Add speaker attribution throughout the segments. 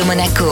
Speaker 1: Radio Monaco.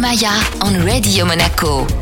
Speaker 1: Maya on Radio Monaco.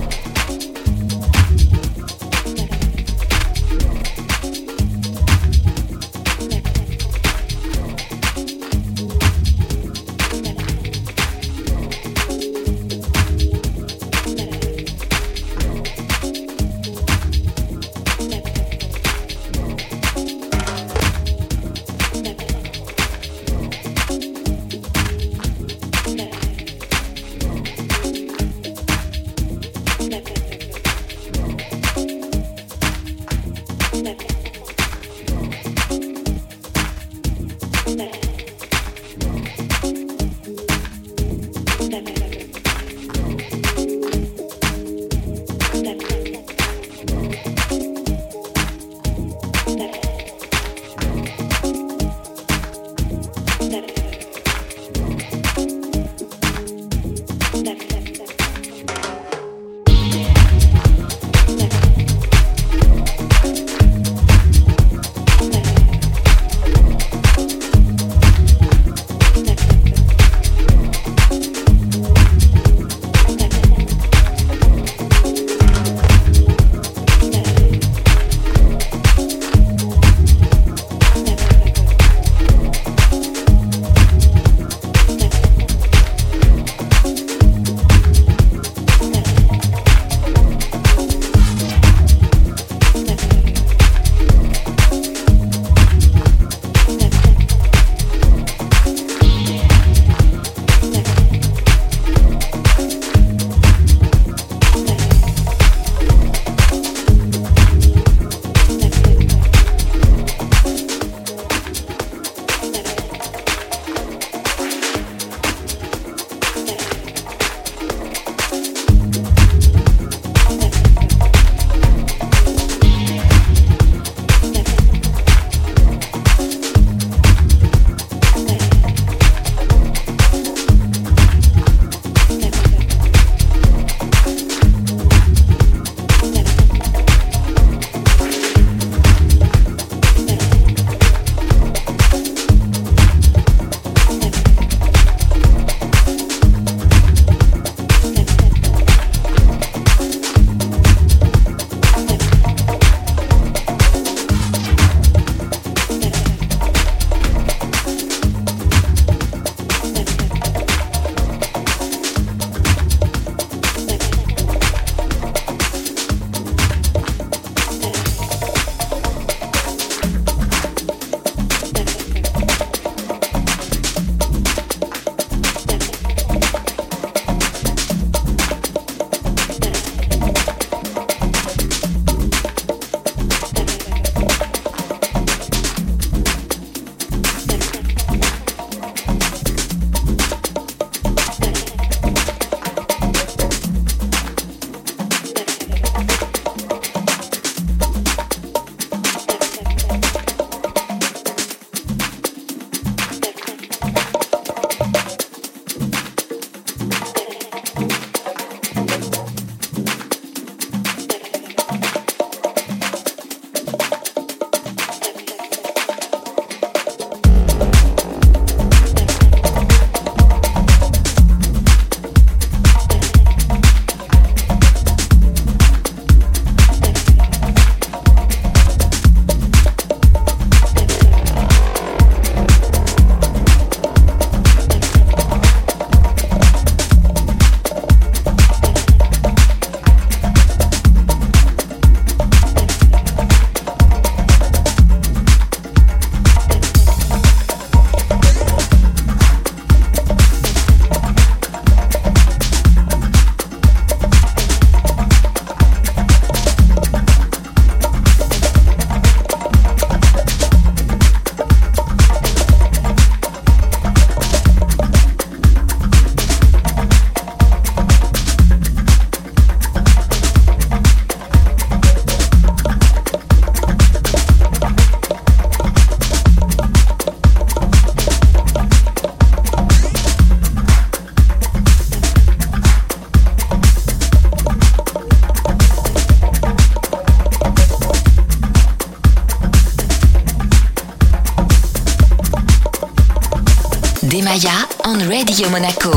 Speaker 2: Radio Monaco.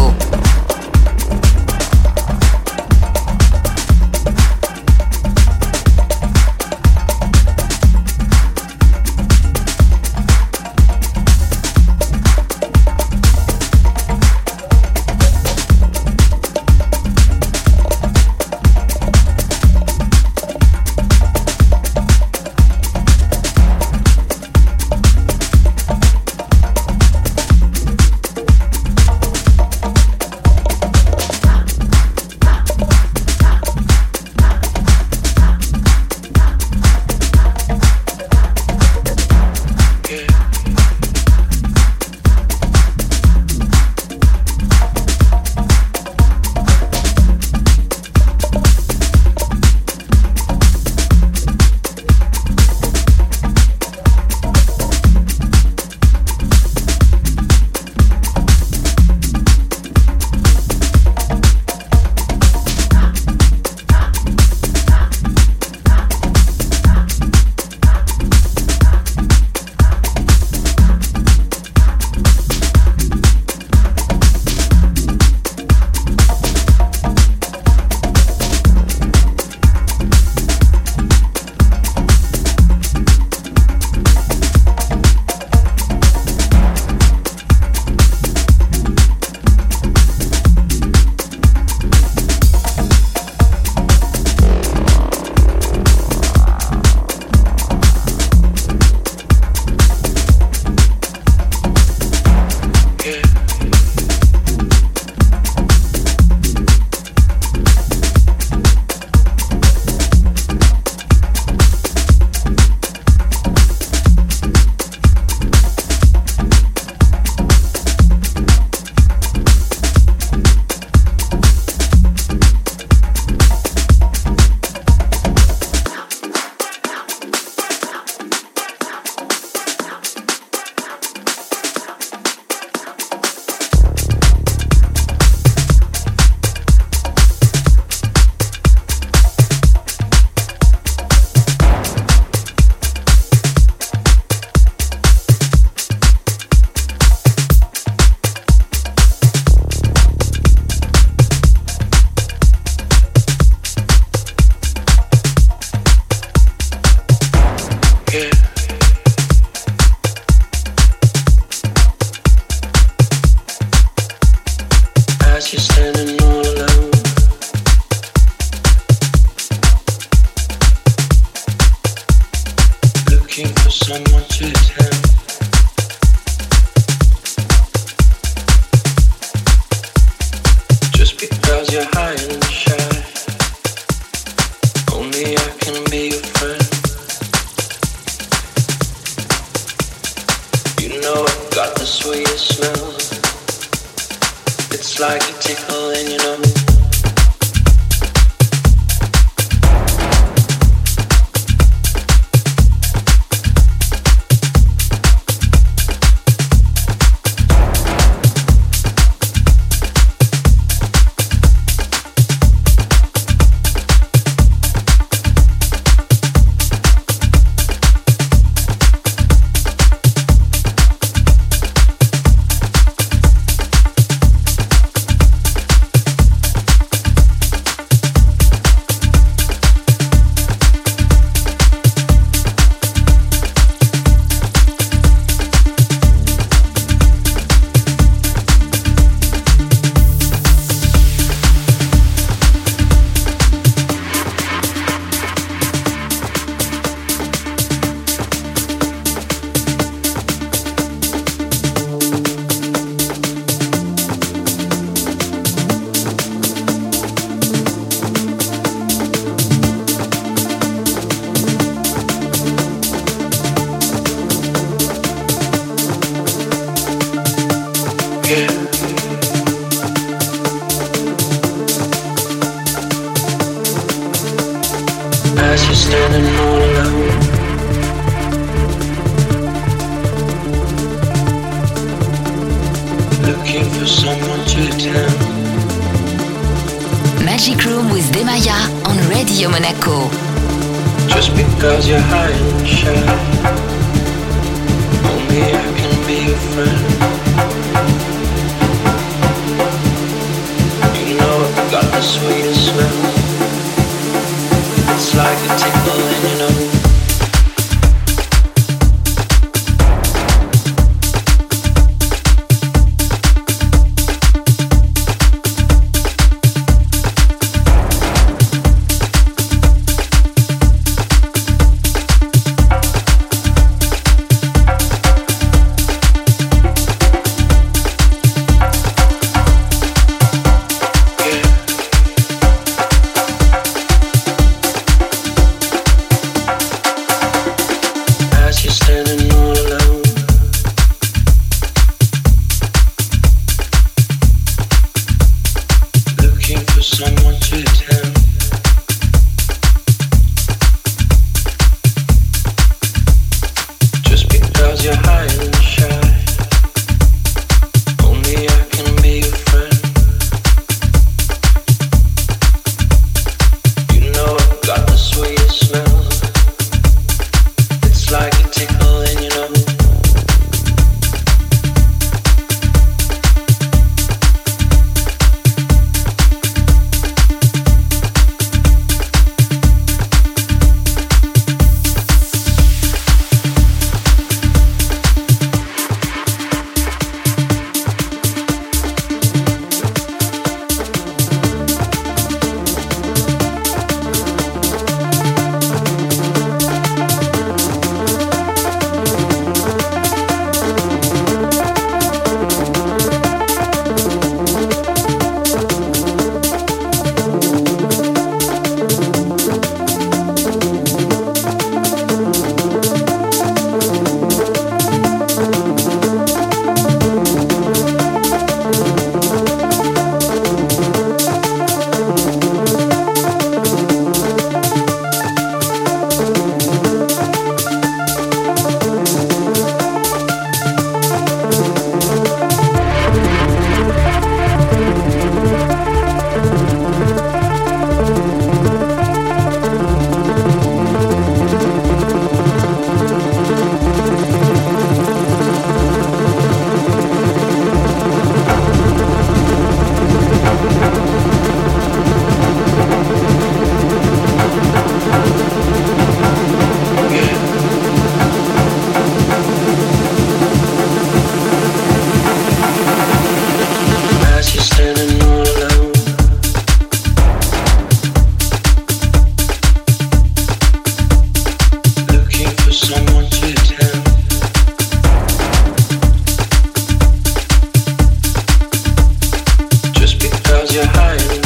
Speaker 3: You hide.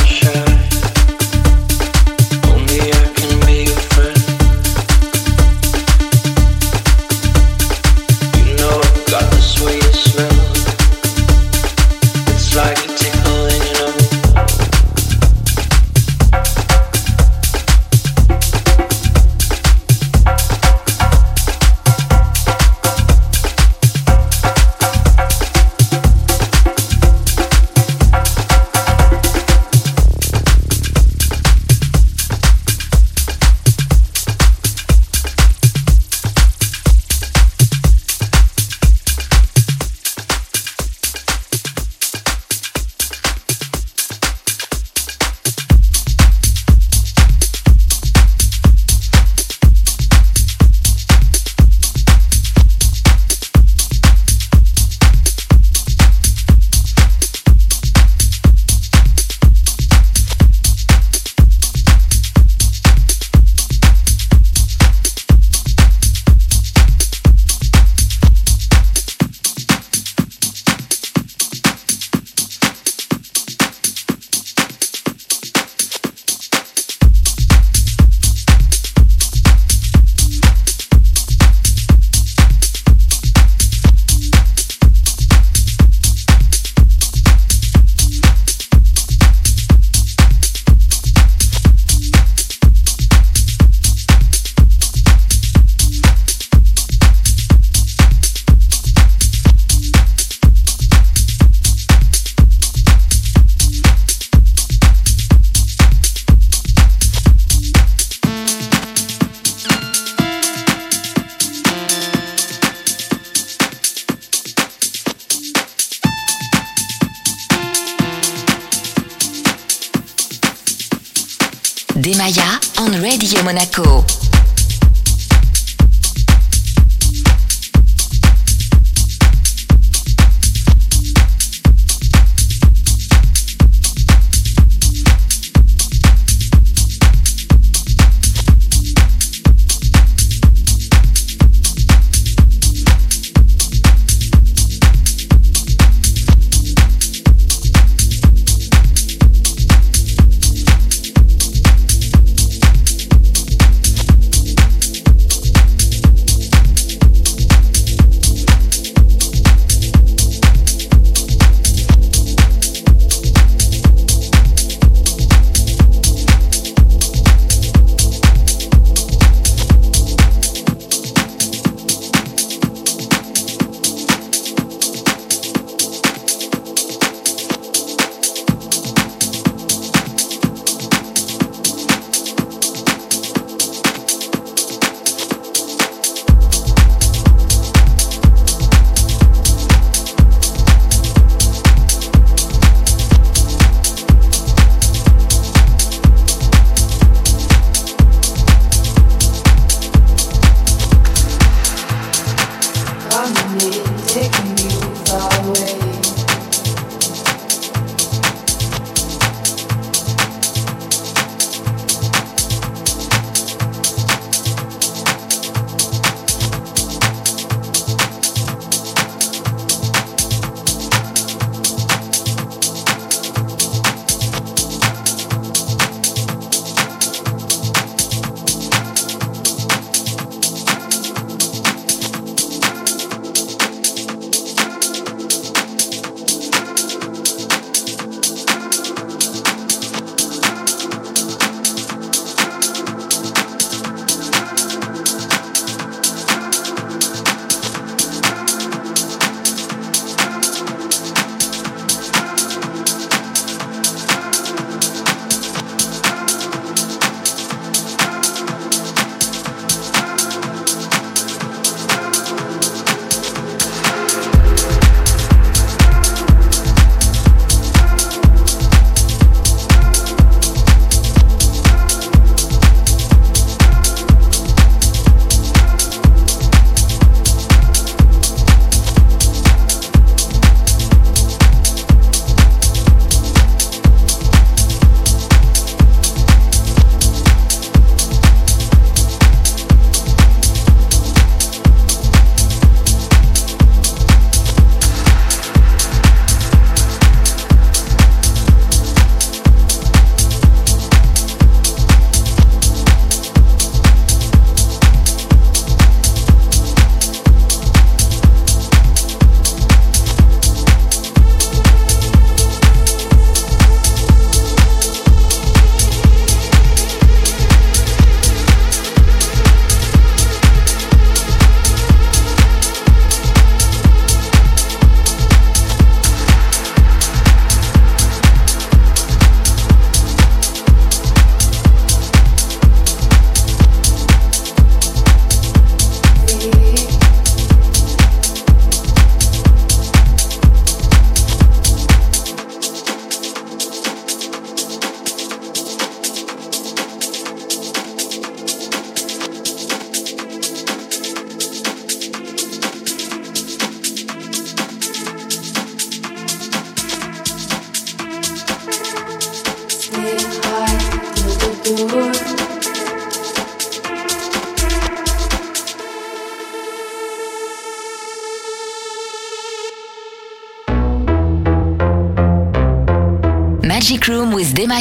Speaker 4: Maya on Radio Monaco.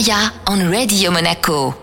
Speaker 4: Maya on Radio Monaco.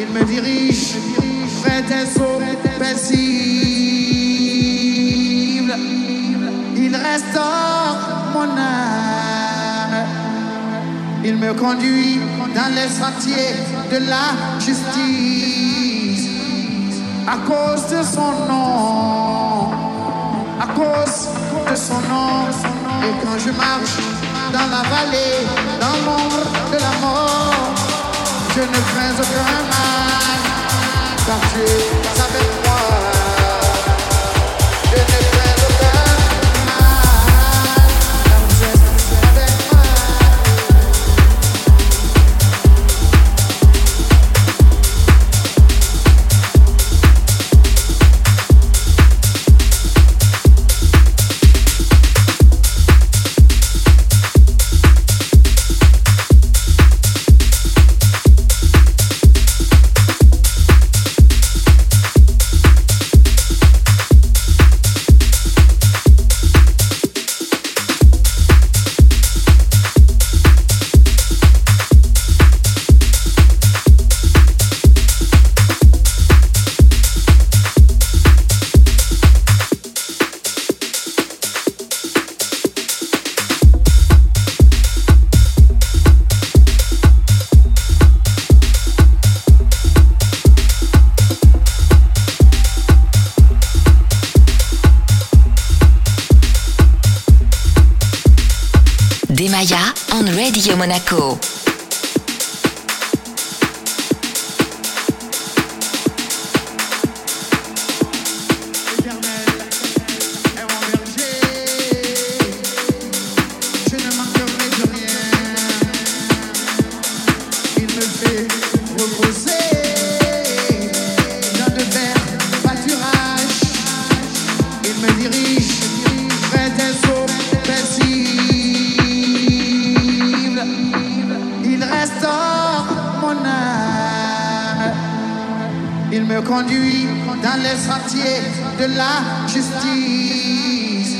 Speaker 5: Il me dirige vers des eaux paisibles. Il restaure mon âme. Il me conduit dans les sentiers de la justice. À cause de son nom. À cause de son nom. Et quand je marche dans la vallée, dans l'ombre de la mort, je ne crains aucun mal, de la justice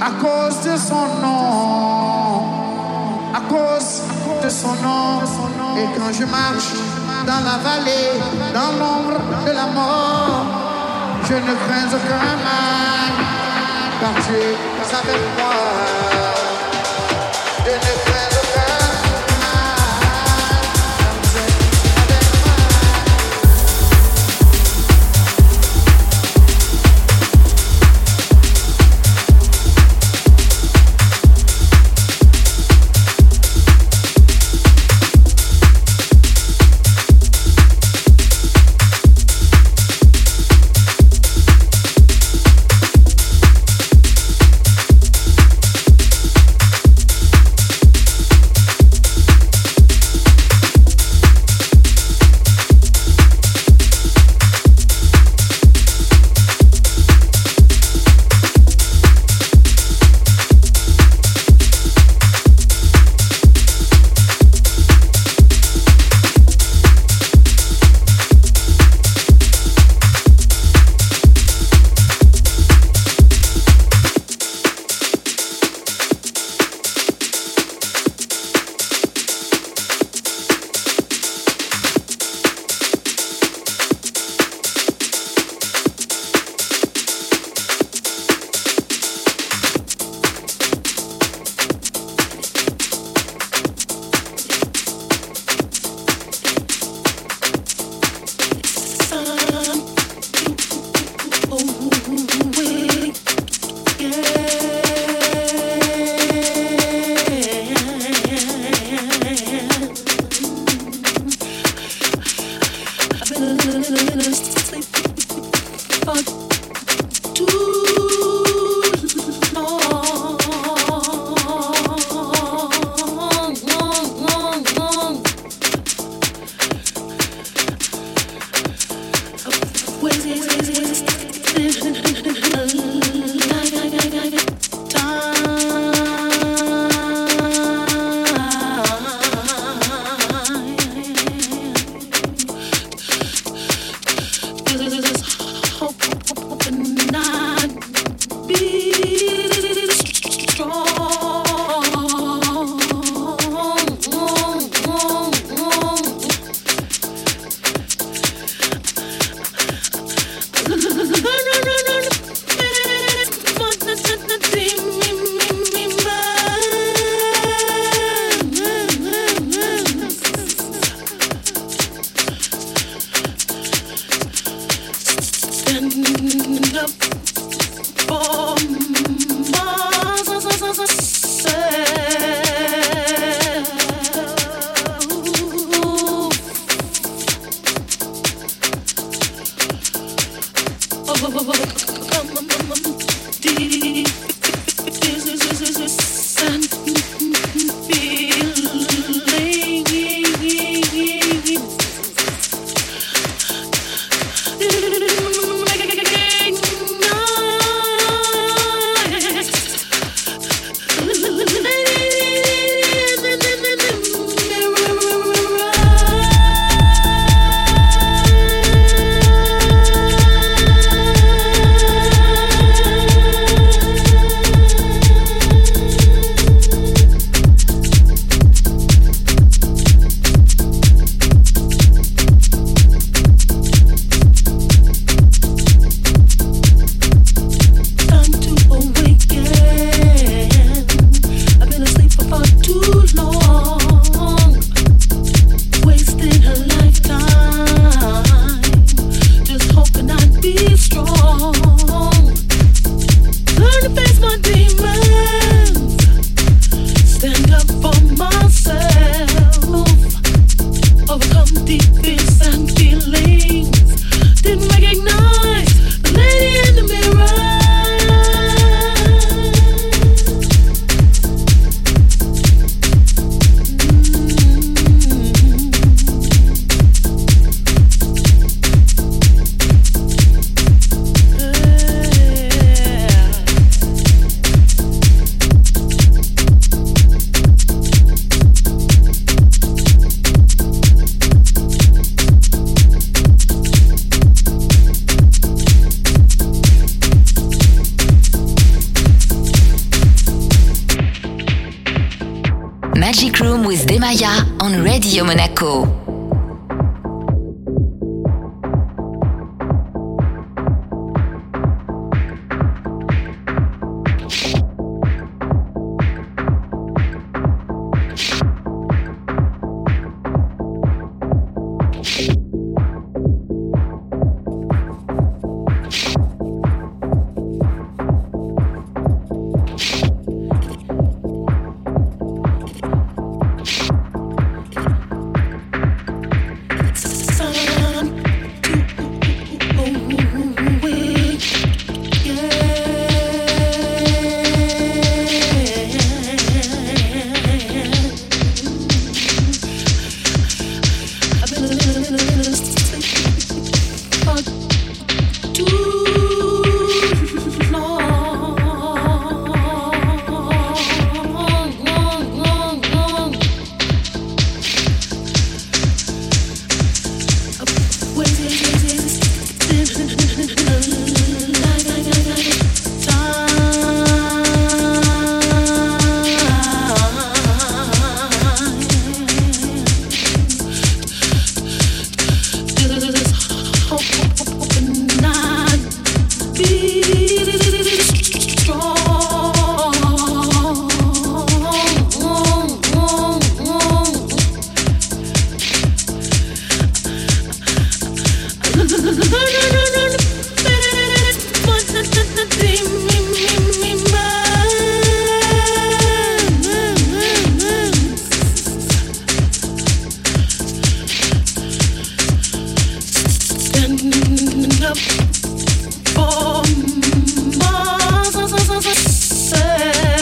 Speaker 5: à cause de son nom, à cause de son nom. Et quand je marche dans la vallée, dans l'ombre de la mort, je ne crains aucun mal, car tu es avec moi.
Speaker 6: Respect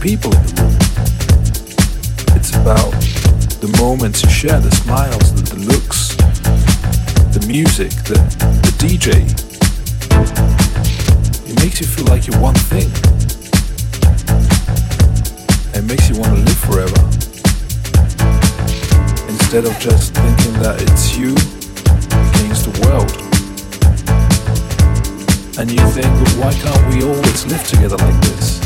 Speaker 7: people in the room. It's about the moments you share, the smiles, the, the looks, the music, the, the DJ. It makes you feel like you're one thing. It makes you want to live forever. Instead of just thinking that it's you against the world. And you think, well, why can't we always live together like this?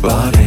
Speaker 7: body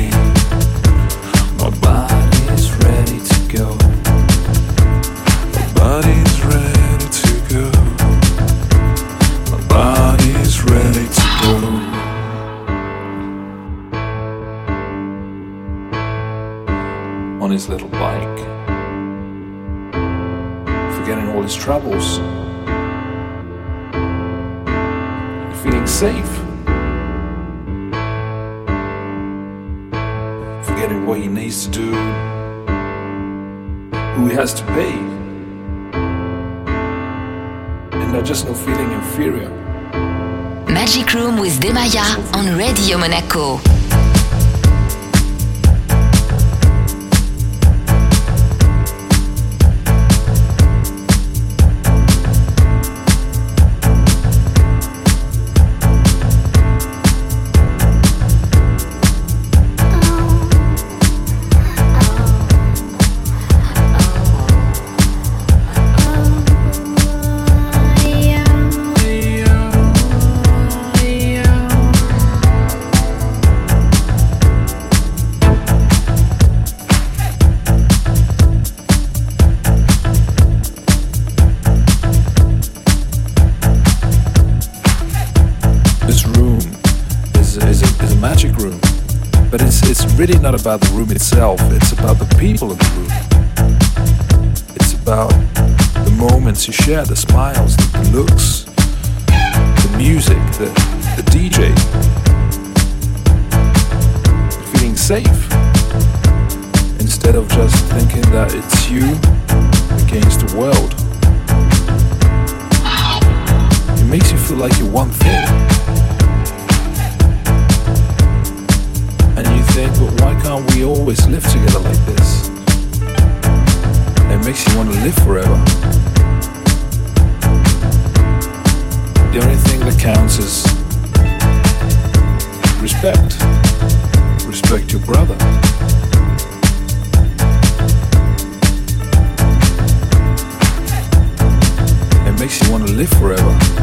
Speaker 7: really itself, it's about the people in the room. It's about the moments you share, the smiles, the looks, the music, the, the DJ. Feeling safe instead of just thinking that it's you against the world. It makes you feel like you're one thing. But why can't we always live together like this? It makes you want to live forever. The only thing that counts is respect. Respect your brother. It makes you want to live forever.